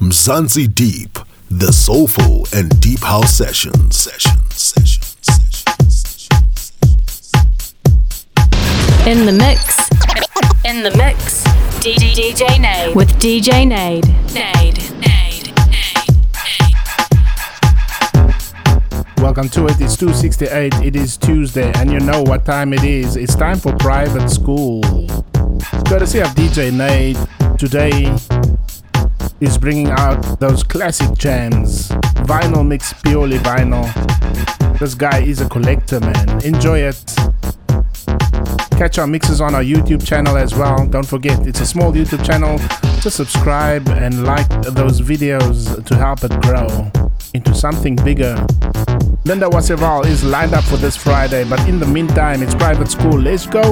Mzansi Deep, the soulful and deep house sessions. Sessions. Sessions. Sessions. In the mix. In the mix. DJ Naid. With DJ Naid. Naid. Welcome to it. It's 268. It is Tuesday, and you know what time it is. It's time for private school. Courtesy of DJ Naid. Today is bringing out those classic jams. Vinyl mix, purely vinyl. This guy is a collector, man. Enjoy it. Catch our mixes on our YouTube channel as well. Don't forget, it's a small YouTube channel. Just subscribe and like those videos to help it grow into something bigger. Linda Wasserval is lined up for this Friday, but in the meantime, it's private school. Let's go.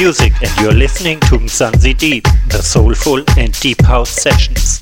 Music, and you're listening to Mzansi Deep, the soulful and deep house sessions.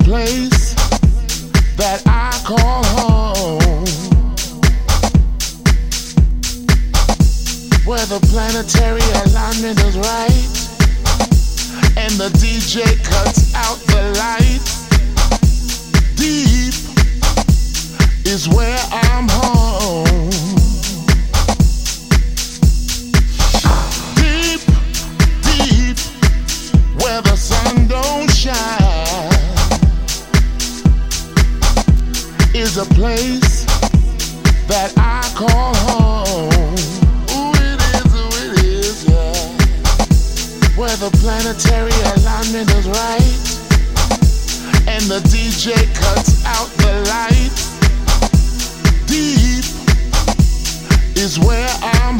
place that I call home. Where the planetary alignment is right, and the DJ cuts out the light. Deep is where I'm home. the place that I call home. Ooh, it is, ooh, it is, yeah. Where the planetary alignment is right, and the DJ cuts out the light. Deep is where I'm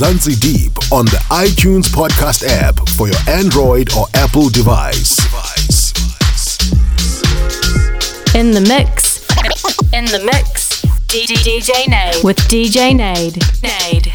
Mzansi Deep on the iTunes podcast app for your Android or Apple device. In the mix. In the mix. DJ Naid with DJ Naid. Naid.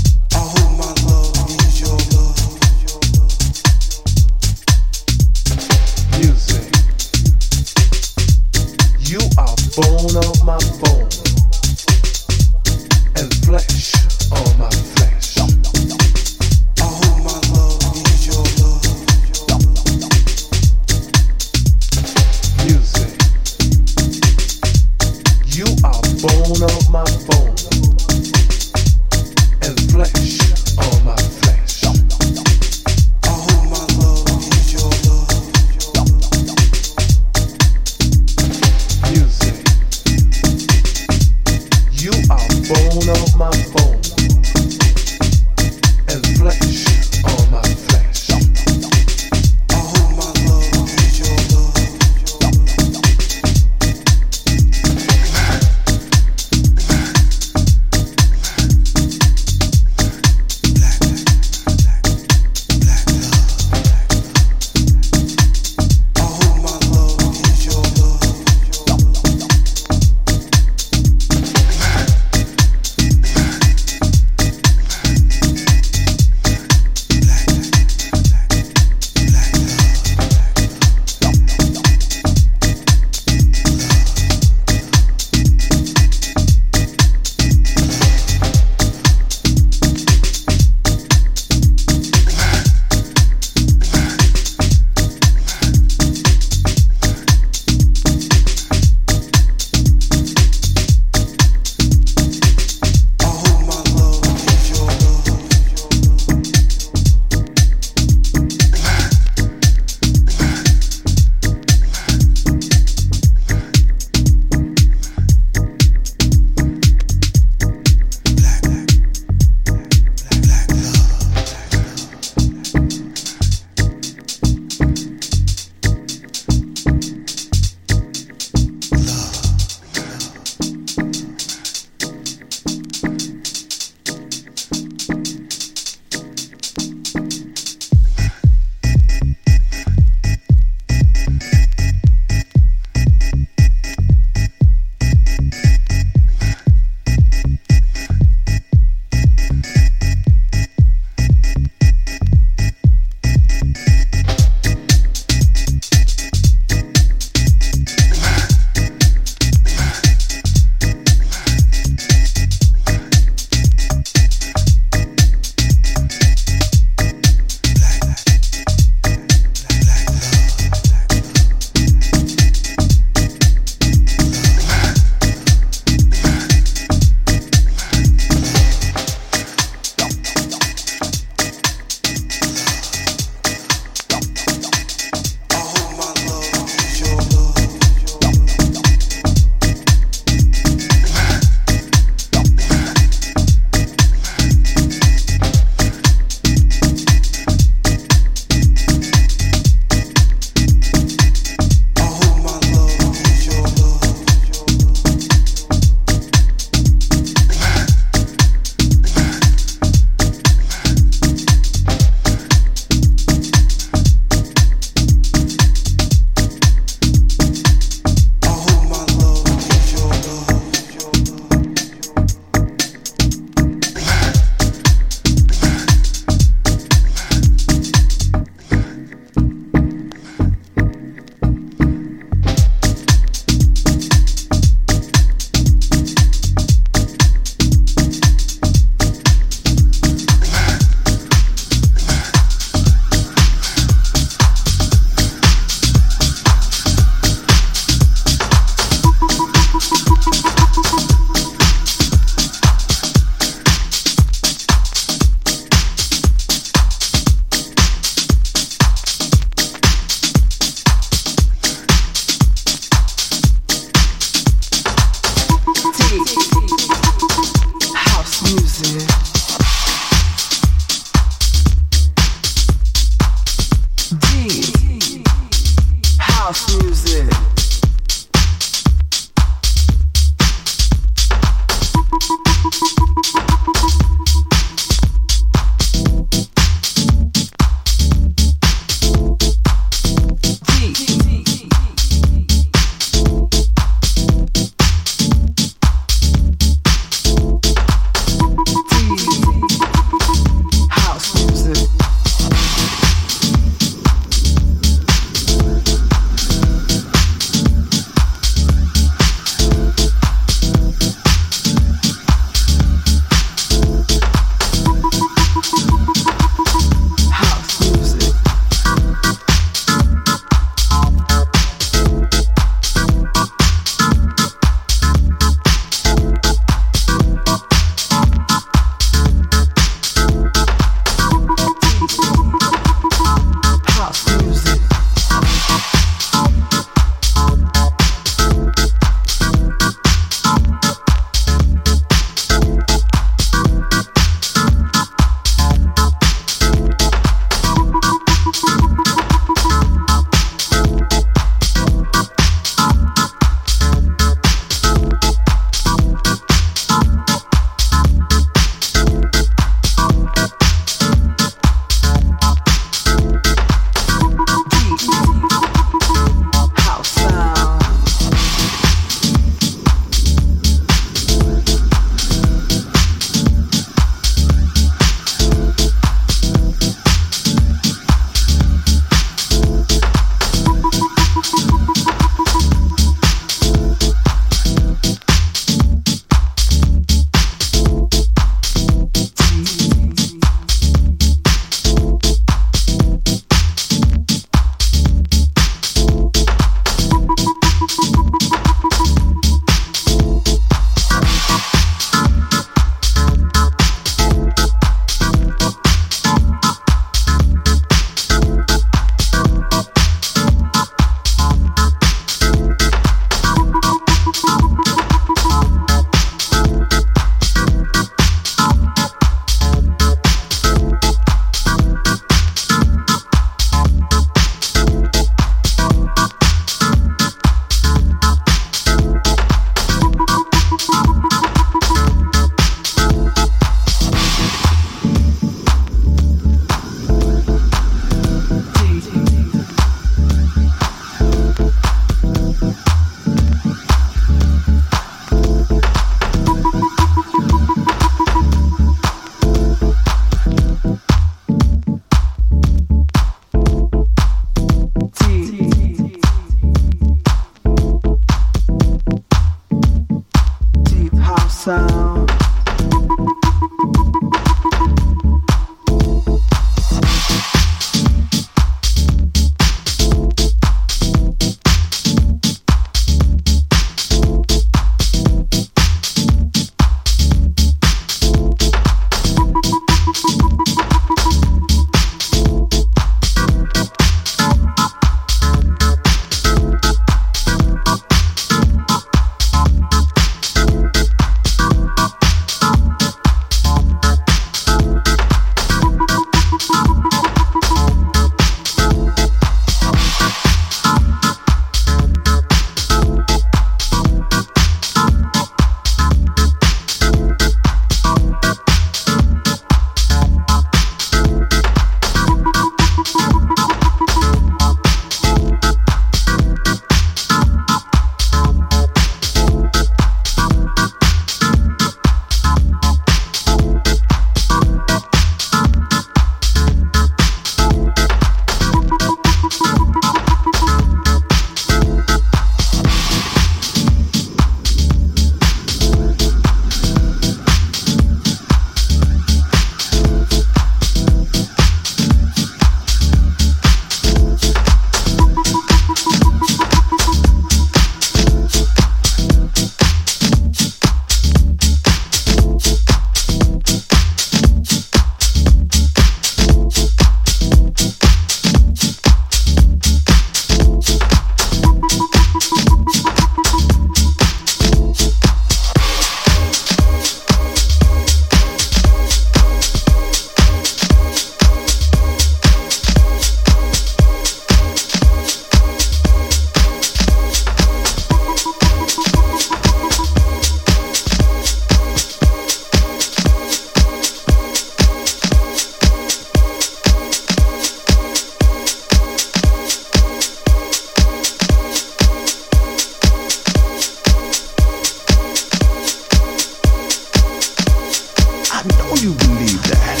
know you believe that.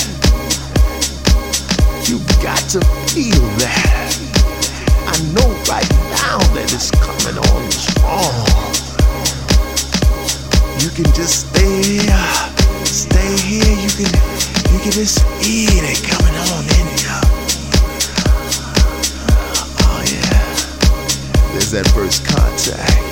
You've got to feel that. I know right now that it's coming on strong. You can just stay here, stay here. You can, you can just feel it coming on in you. Oh yeah, there's that first contact.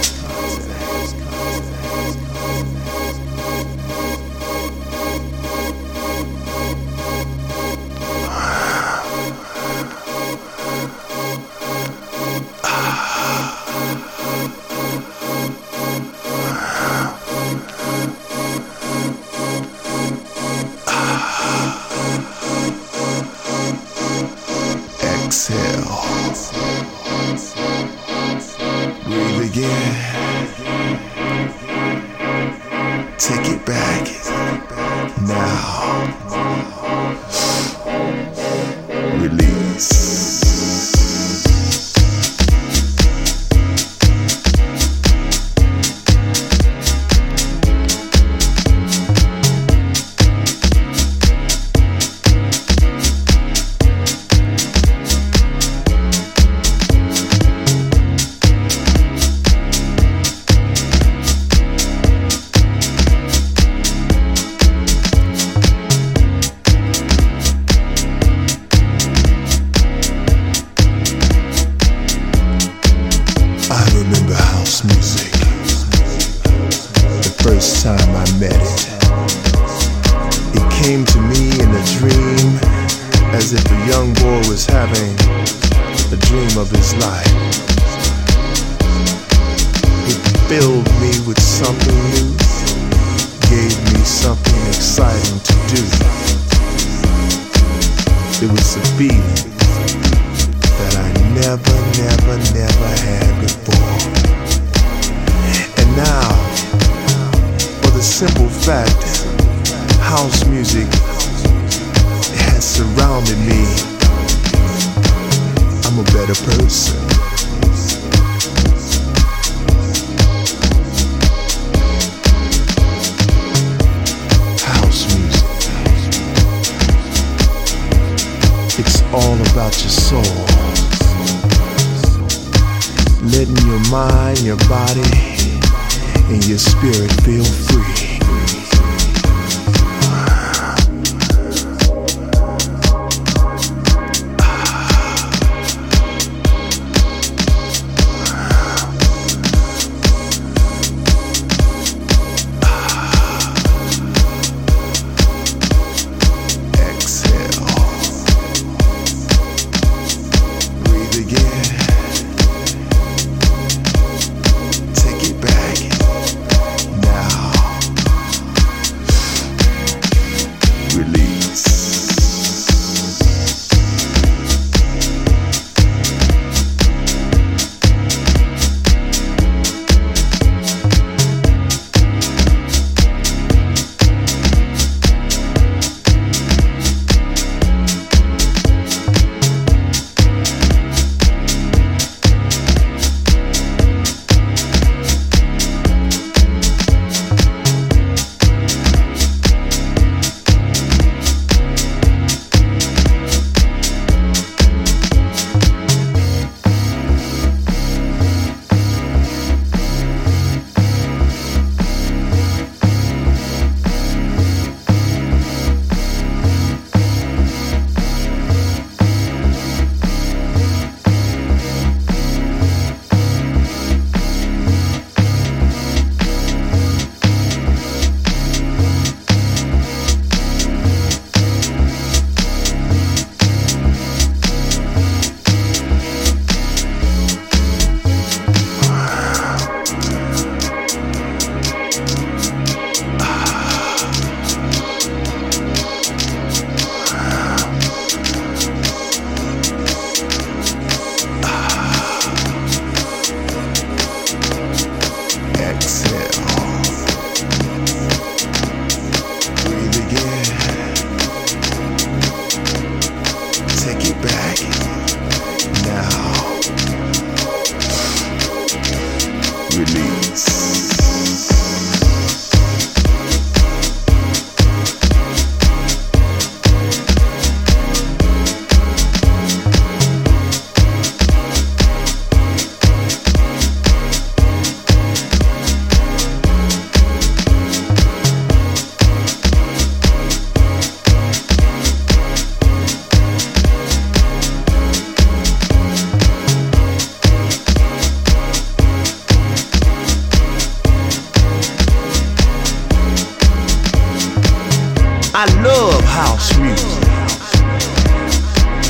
I love house music.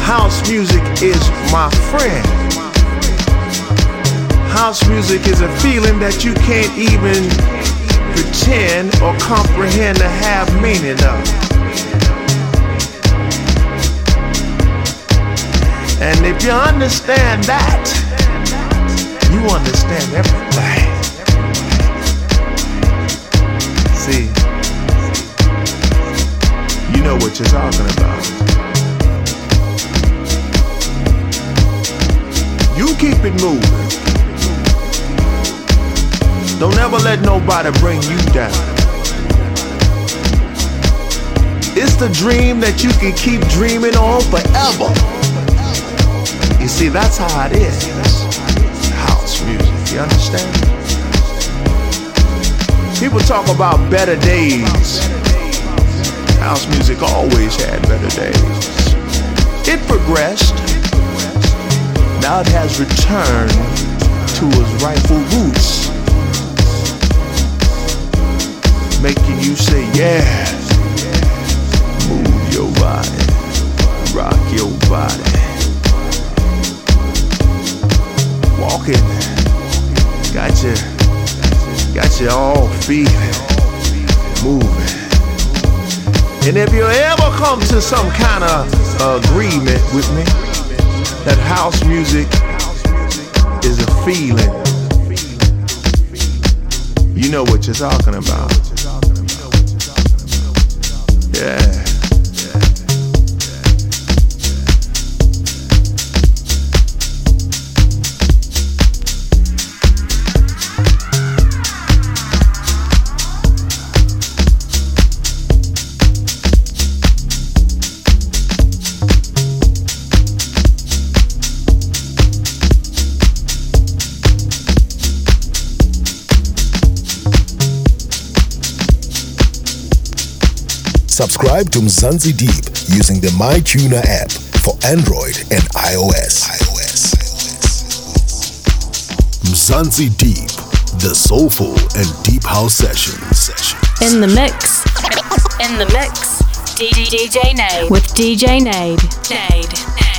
House music is my friend. House music is a feeling that you can't even pretend or comprehend to have meaning of. And if you understand that, you understand everything. Know what you're talking about. You keep it moving. Don't ever let nobody bring you down. It's the dream that you can keep dreaming on forever. You see, that's how it is. House music, you understand? People talk about better days. House music always had better days. It progressed. Now it has returned to its rightful roots. Making you say, yeah. Move your body. Rock your body. Walking. Got you. Got you all feeling. Moving. And if you ever come to some kind of agreement with me, that house music is a feeling. You know what you're talking about. Subscribe to Mzansi Deep using the MyTuner app for Android and iOS. iOS. Mzansi Deep, the soulful and deep house session. In the mix. In the mix. DJ Naid. With DJ Naid. Naid. Yes,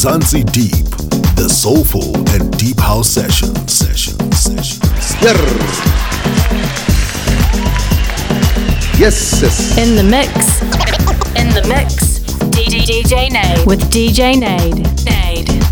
Mzansi Deep, the soulful and deep house session. Session. Session. Yes, yes. In the mix. In the mix. DJ Naid. With DJ Naid. Naid.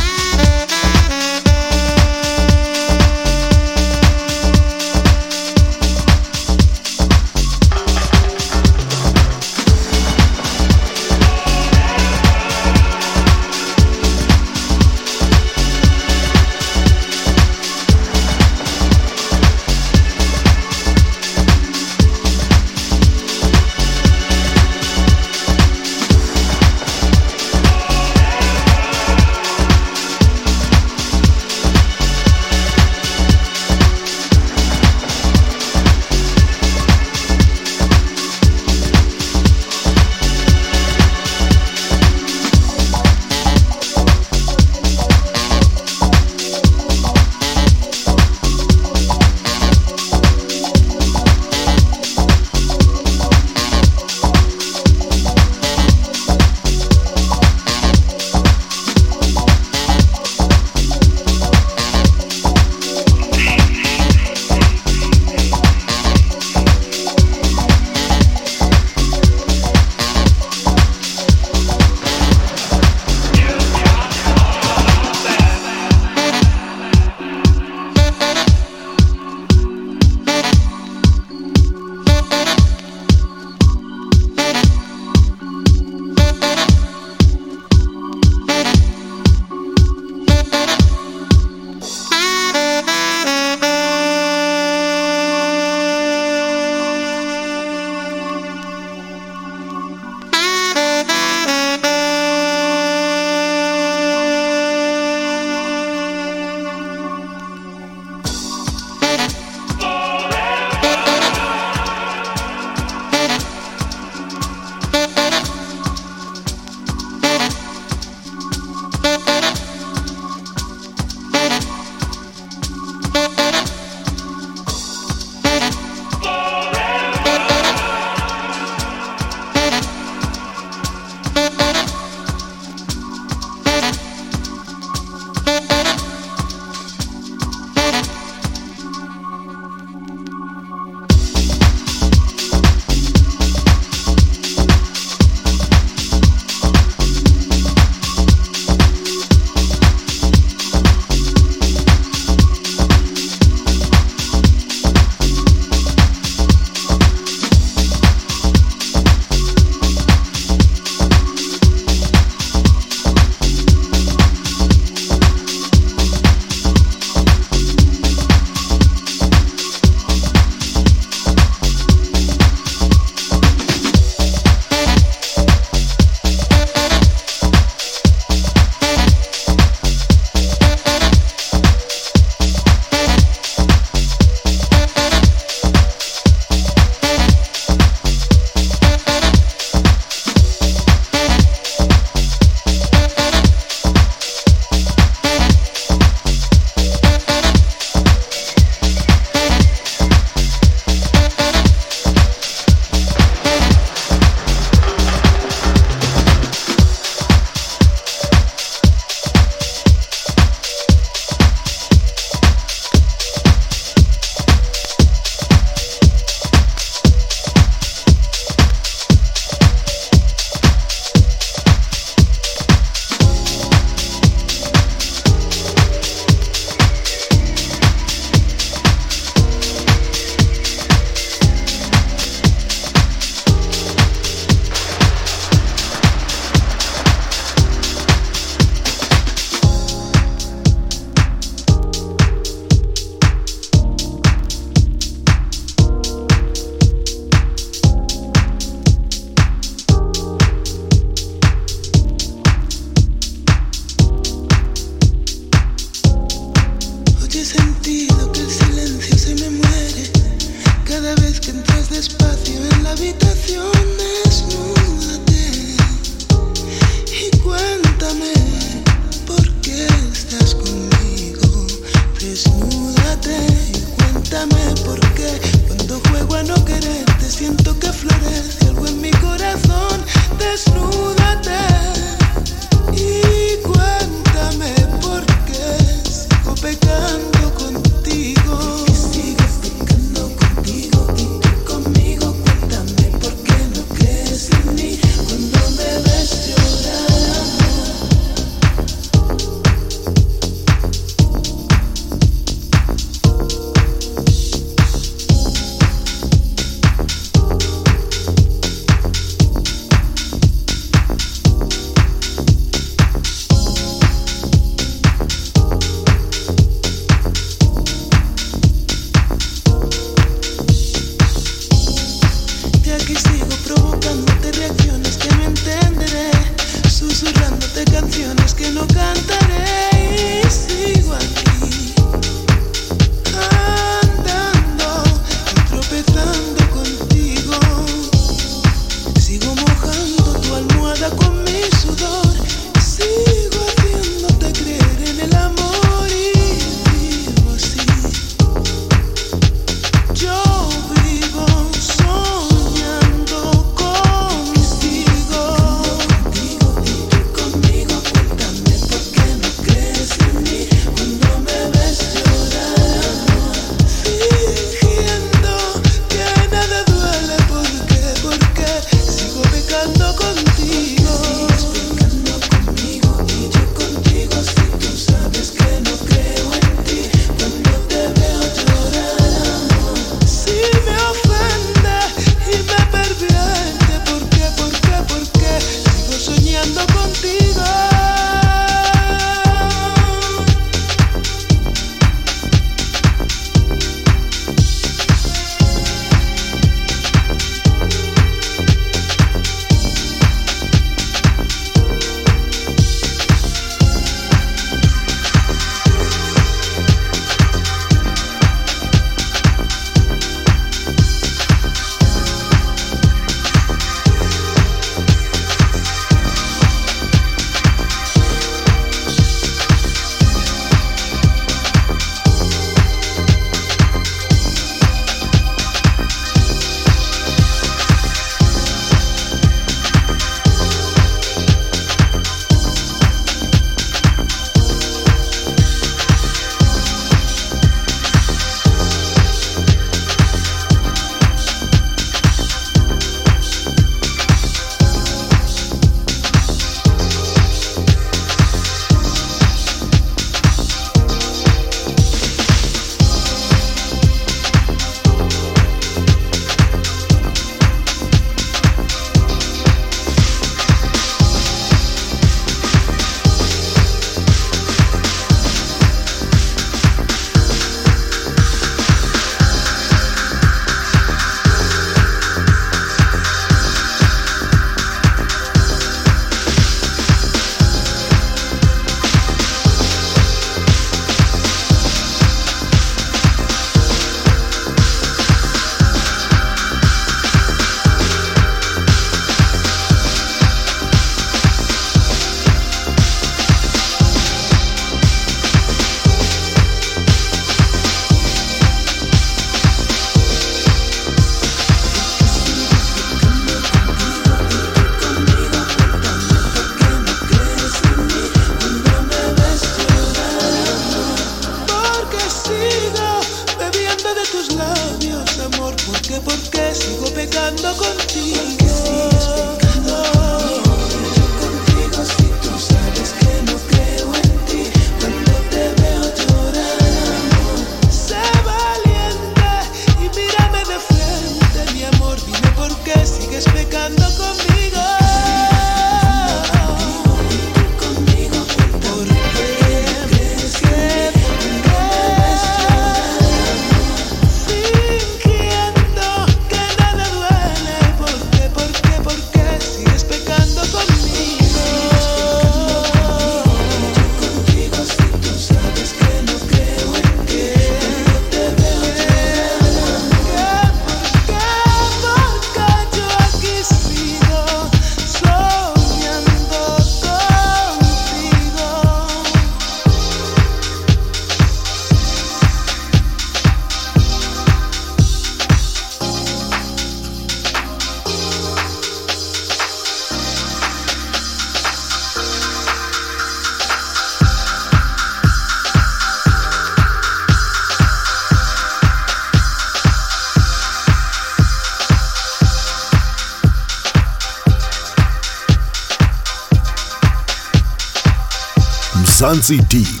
Mzansi Deep,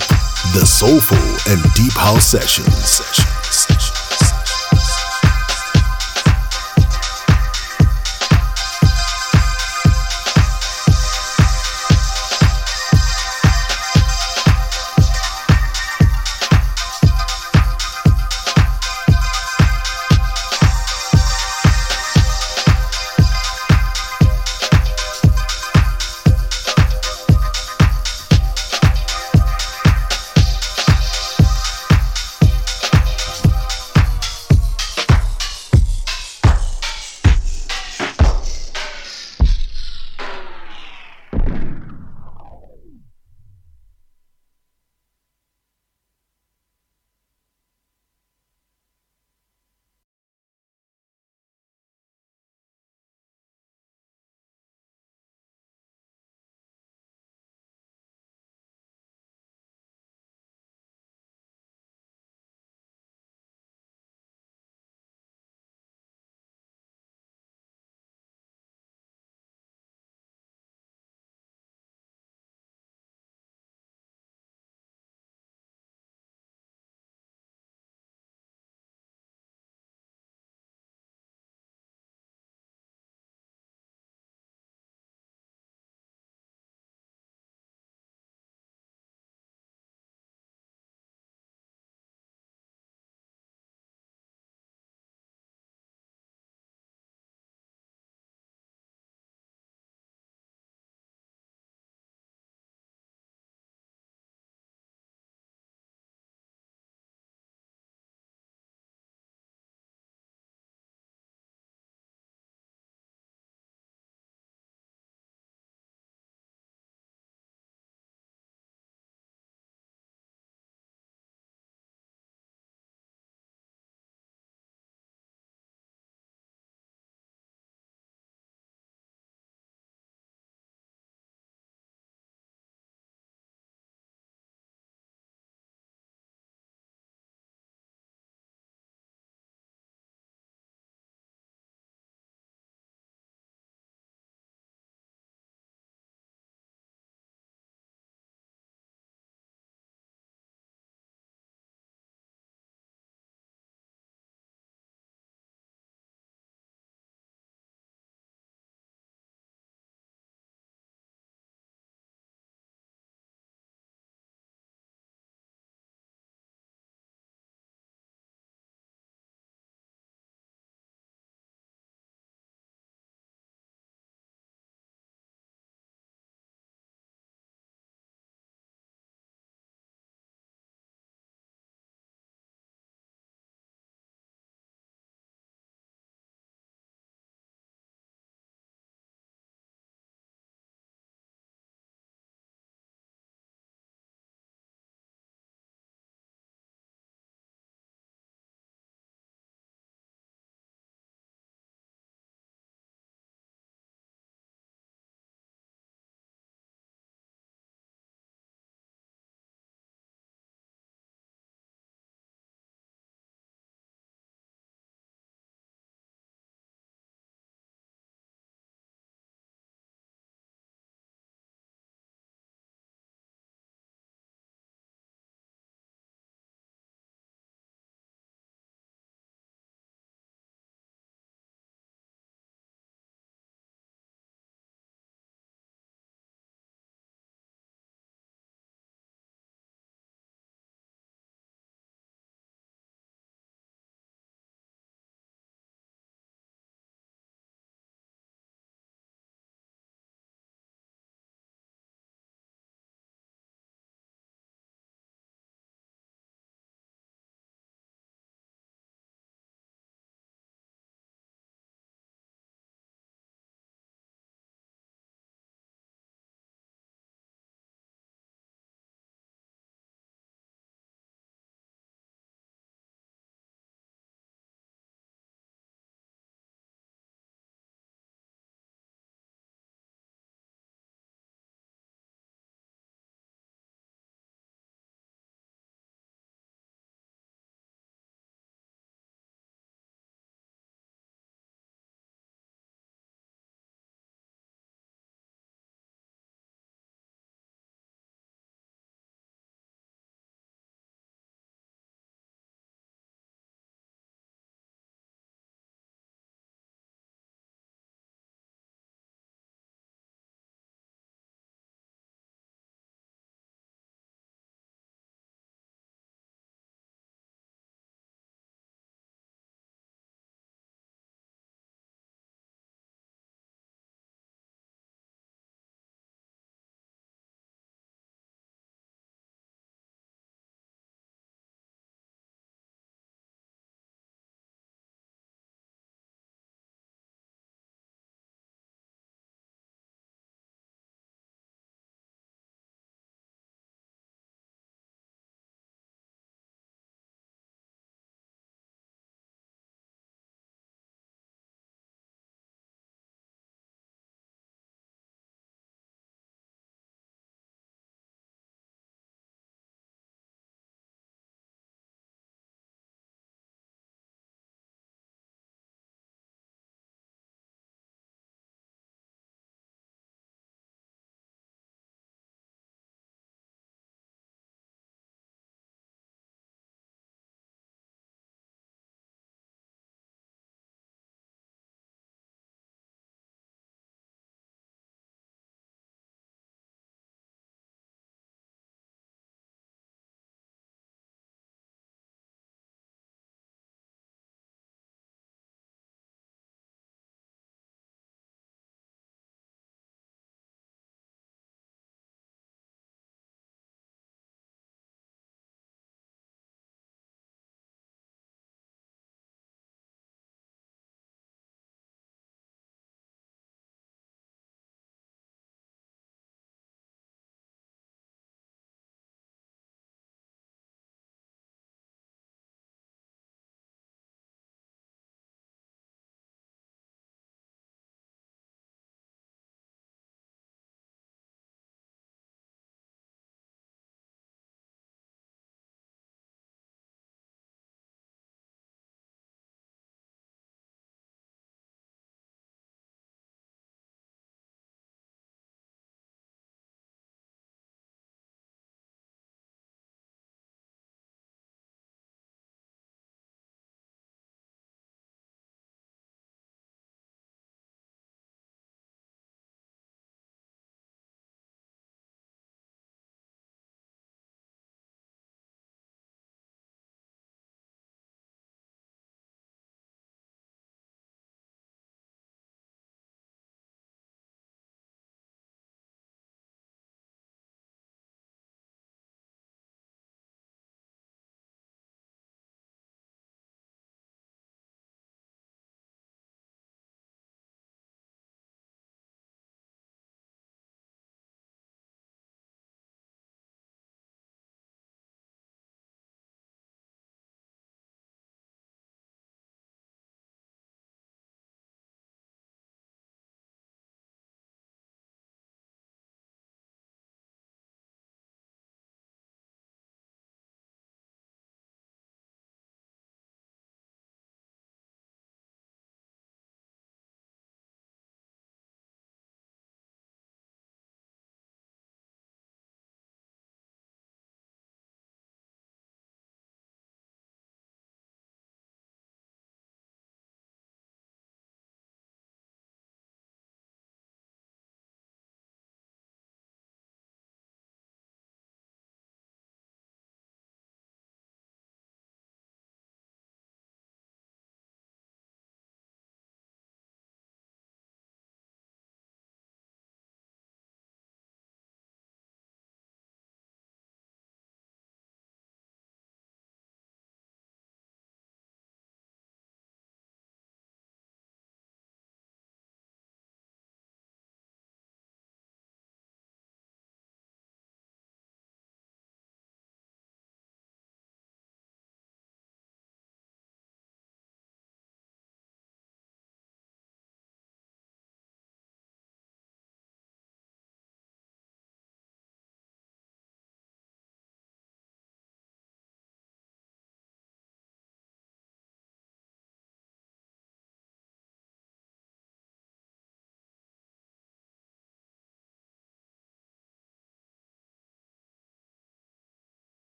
the soulful and deep house sessions.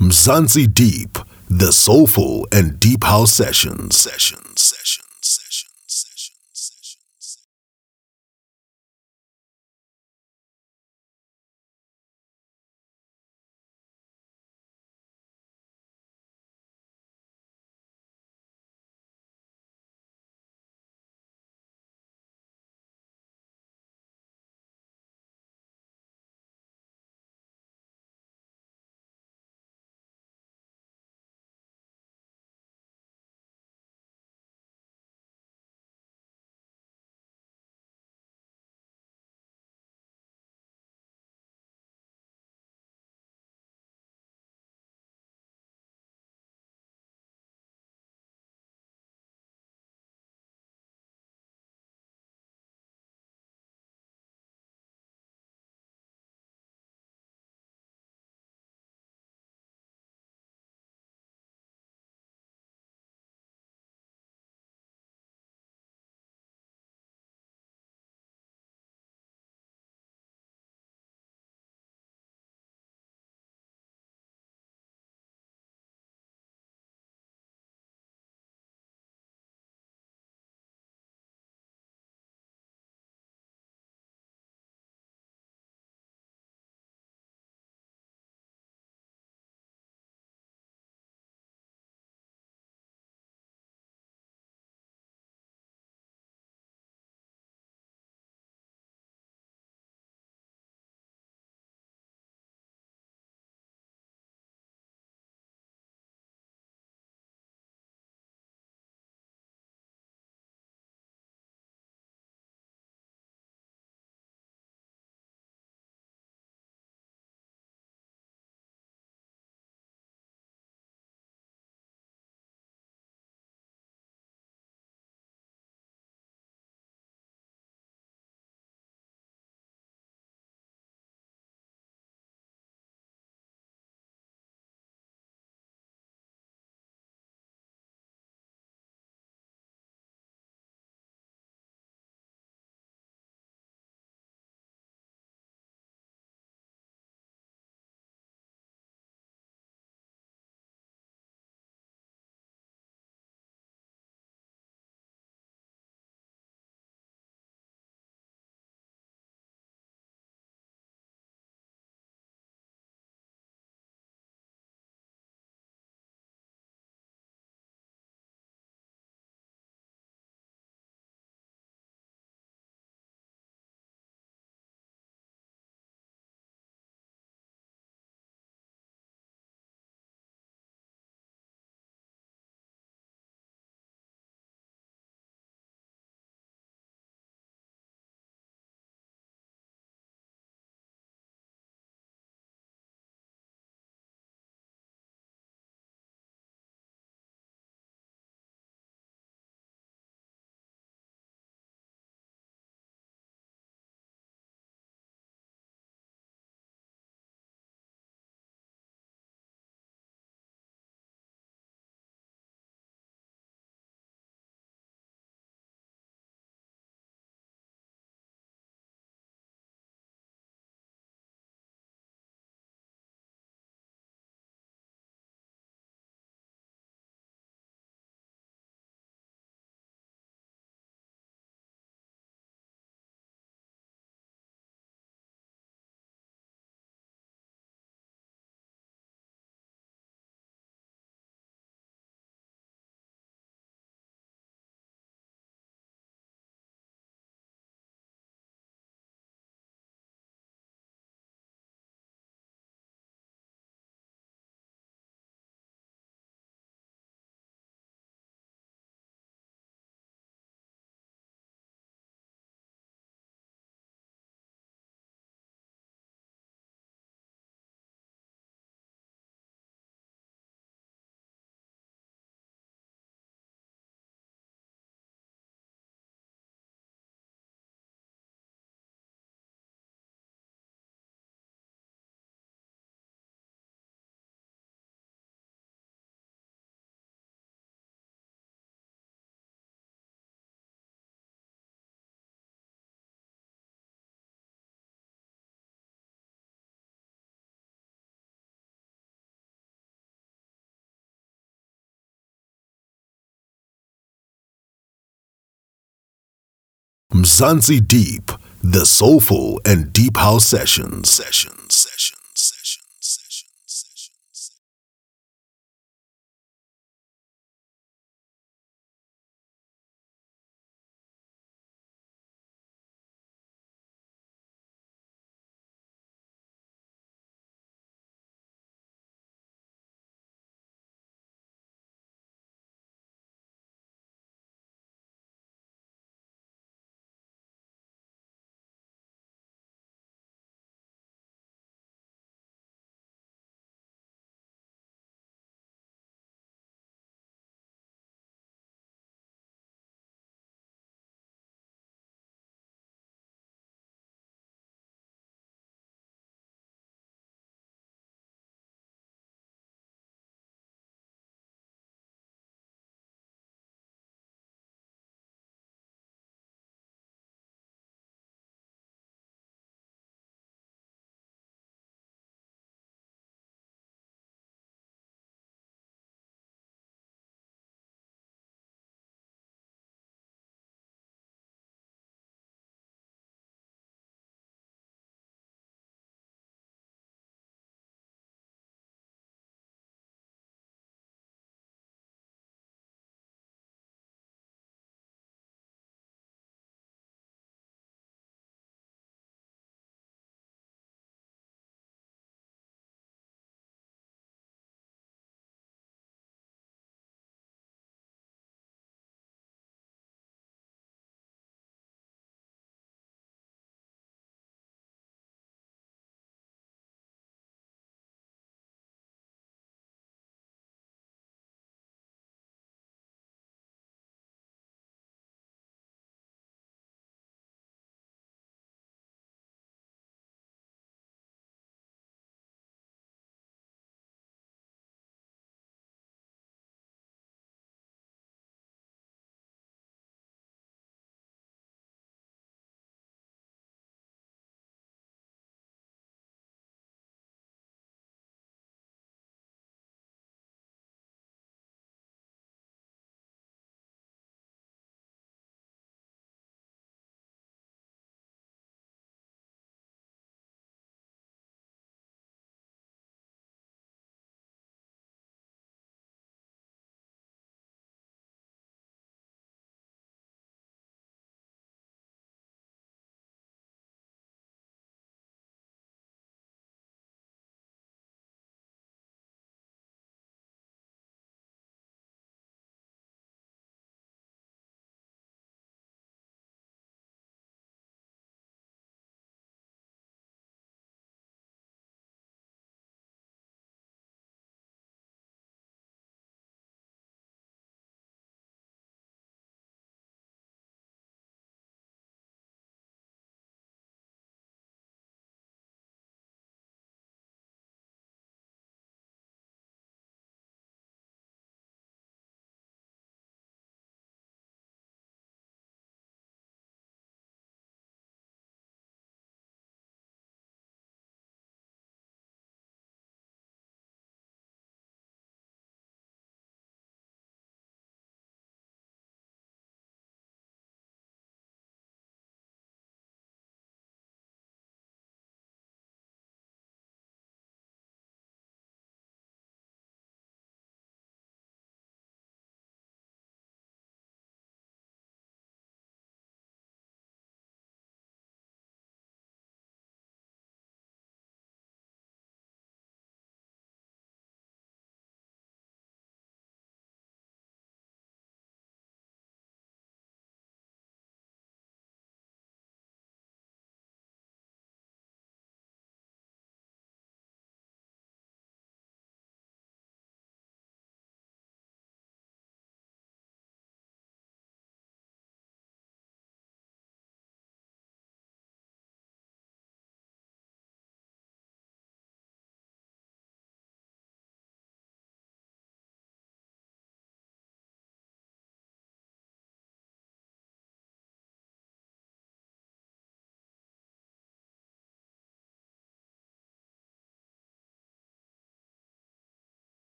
Mzansi Deep, the soulful and deep house sessions. Sessions. Sessions. Mzansi Deep, the soulful and deep house sessions. Sessions. Sessions.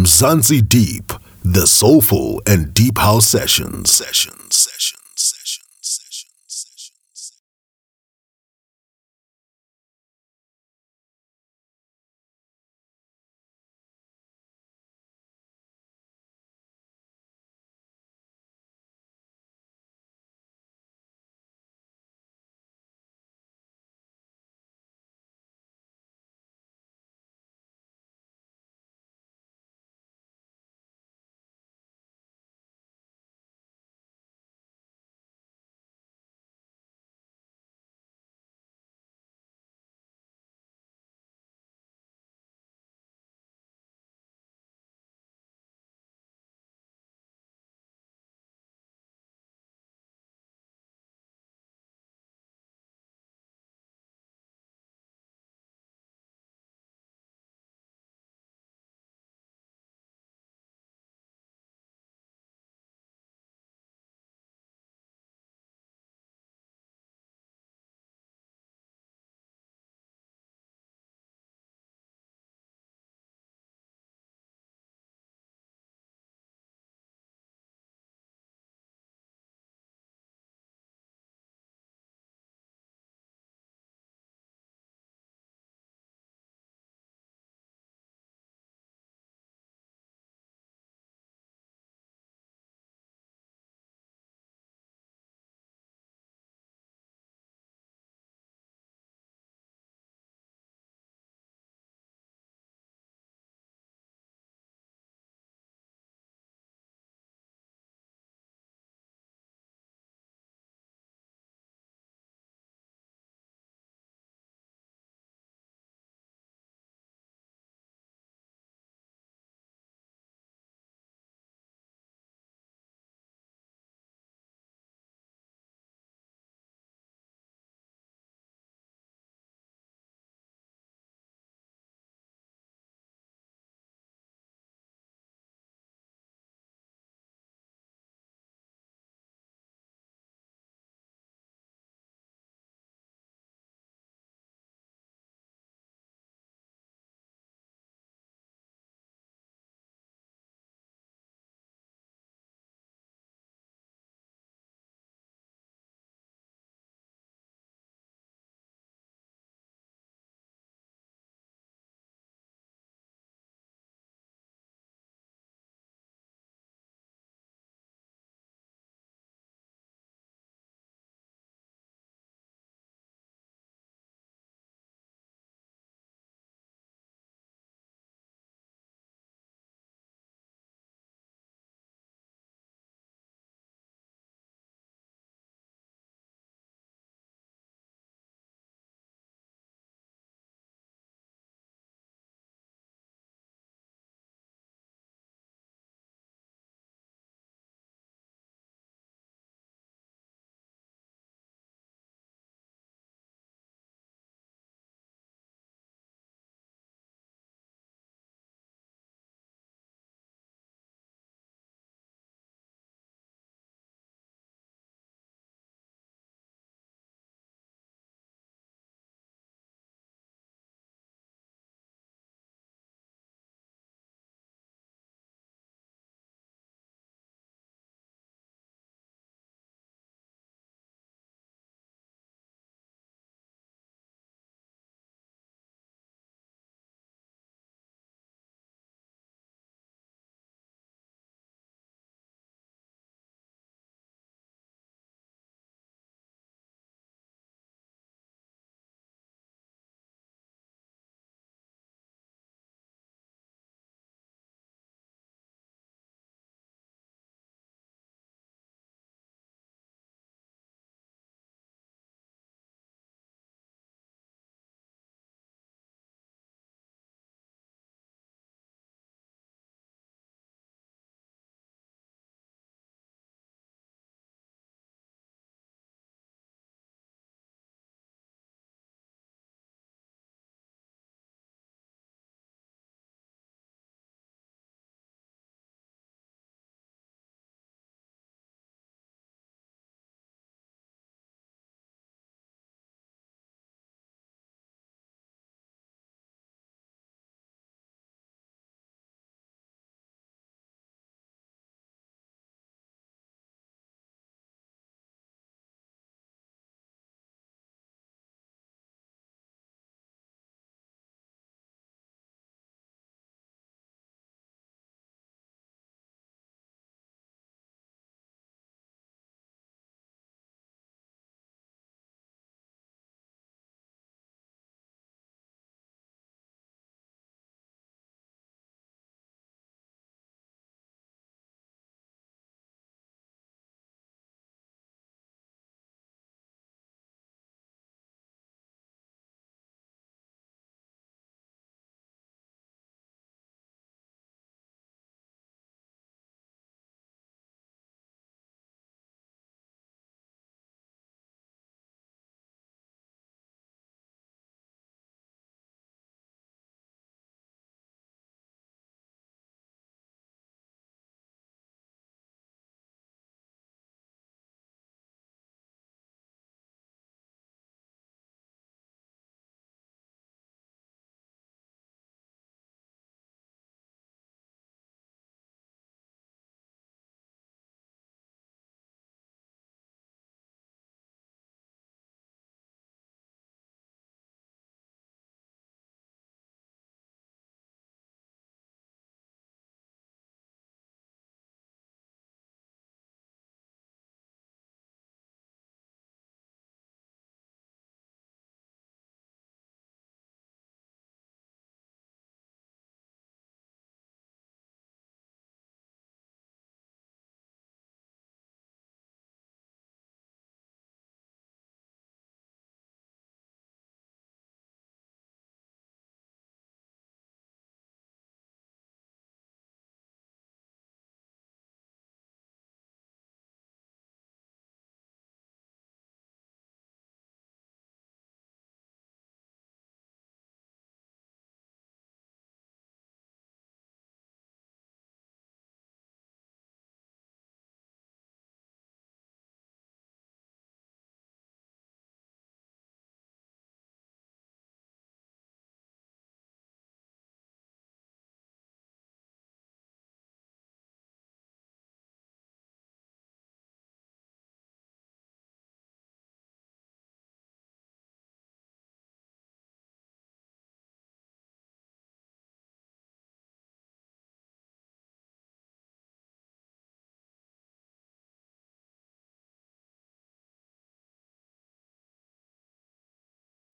Mzansi Deep, the soulful and deep house sessions. Sessions. Sessions.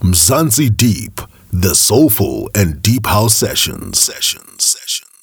Mzansi Deep, the soulful and deep house sessions. Sessions. Sessions.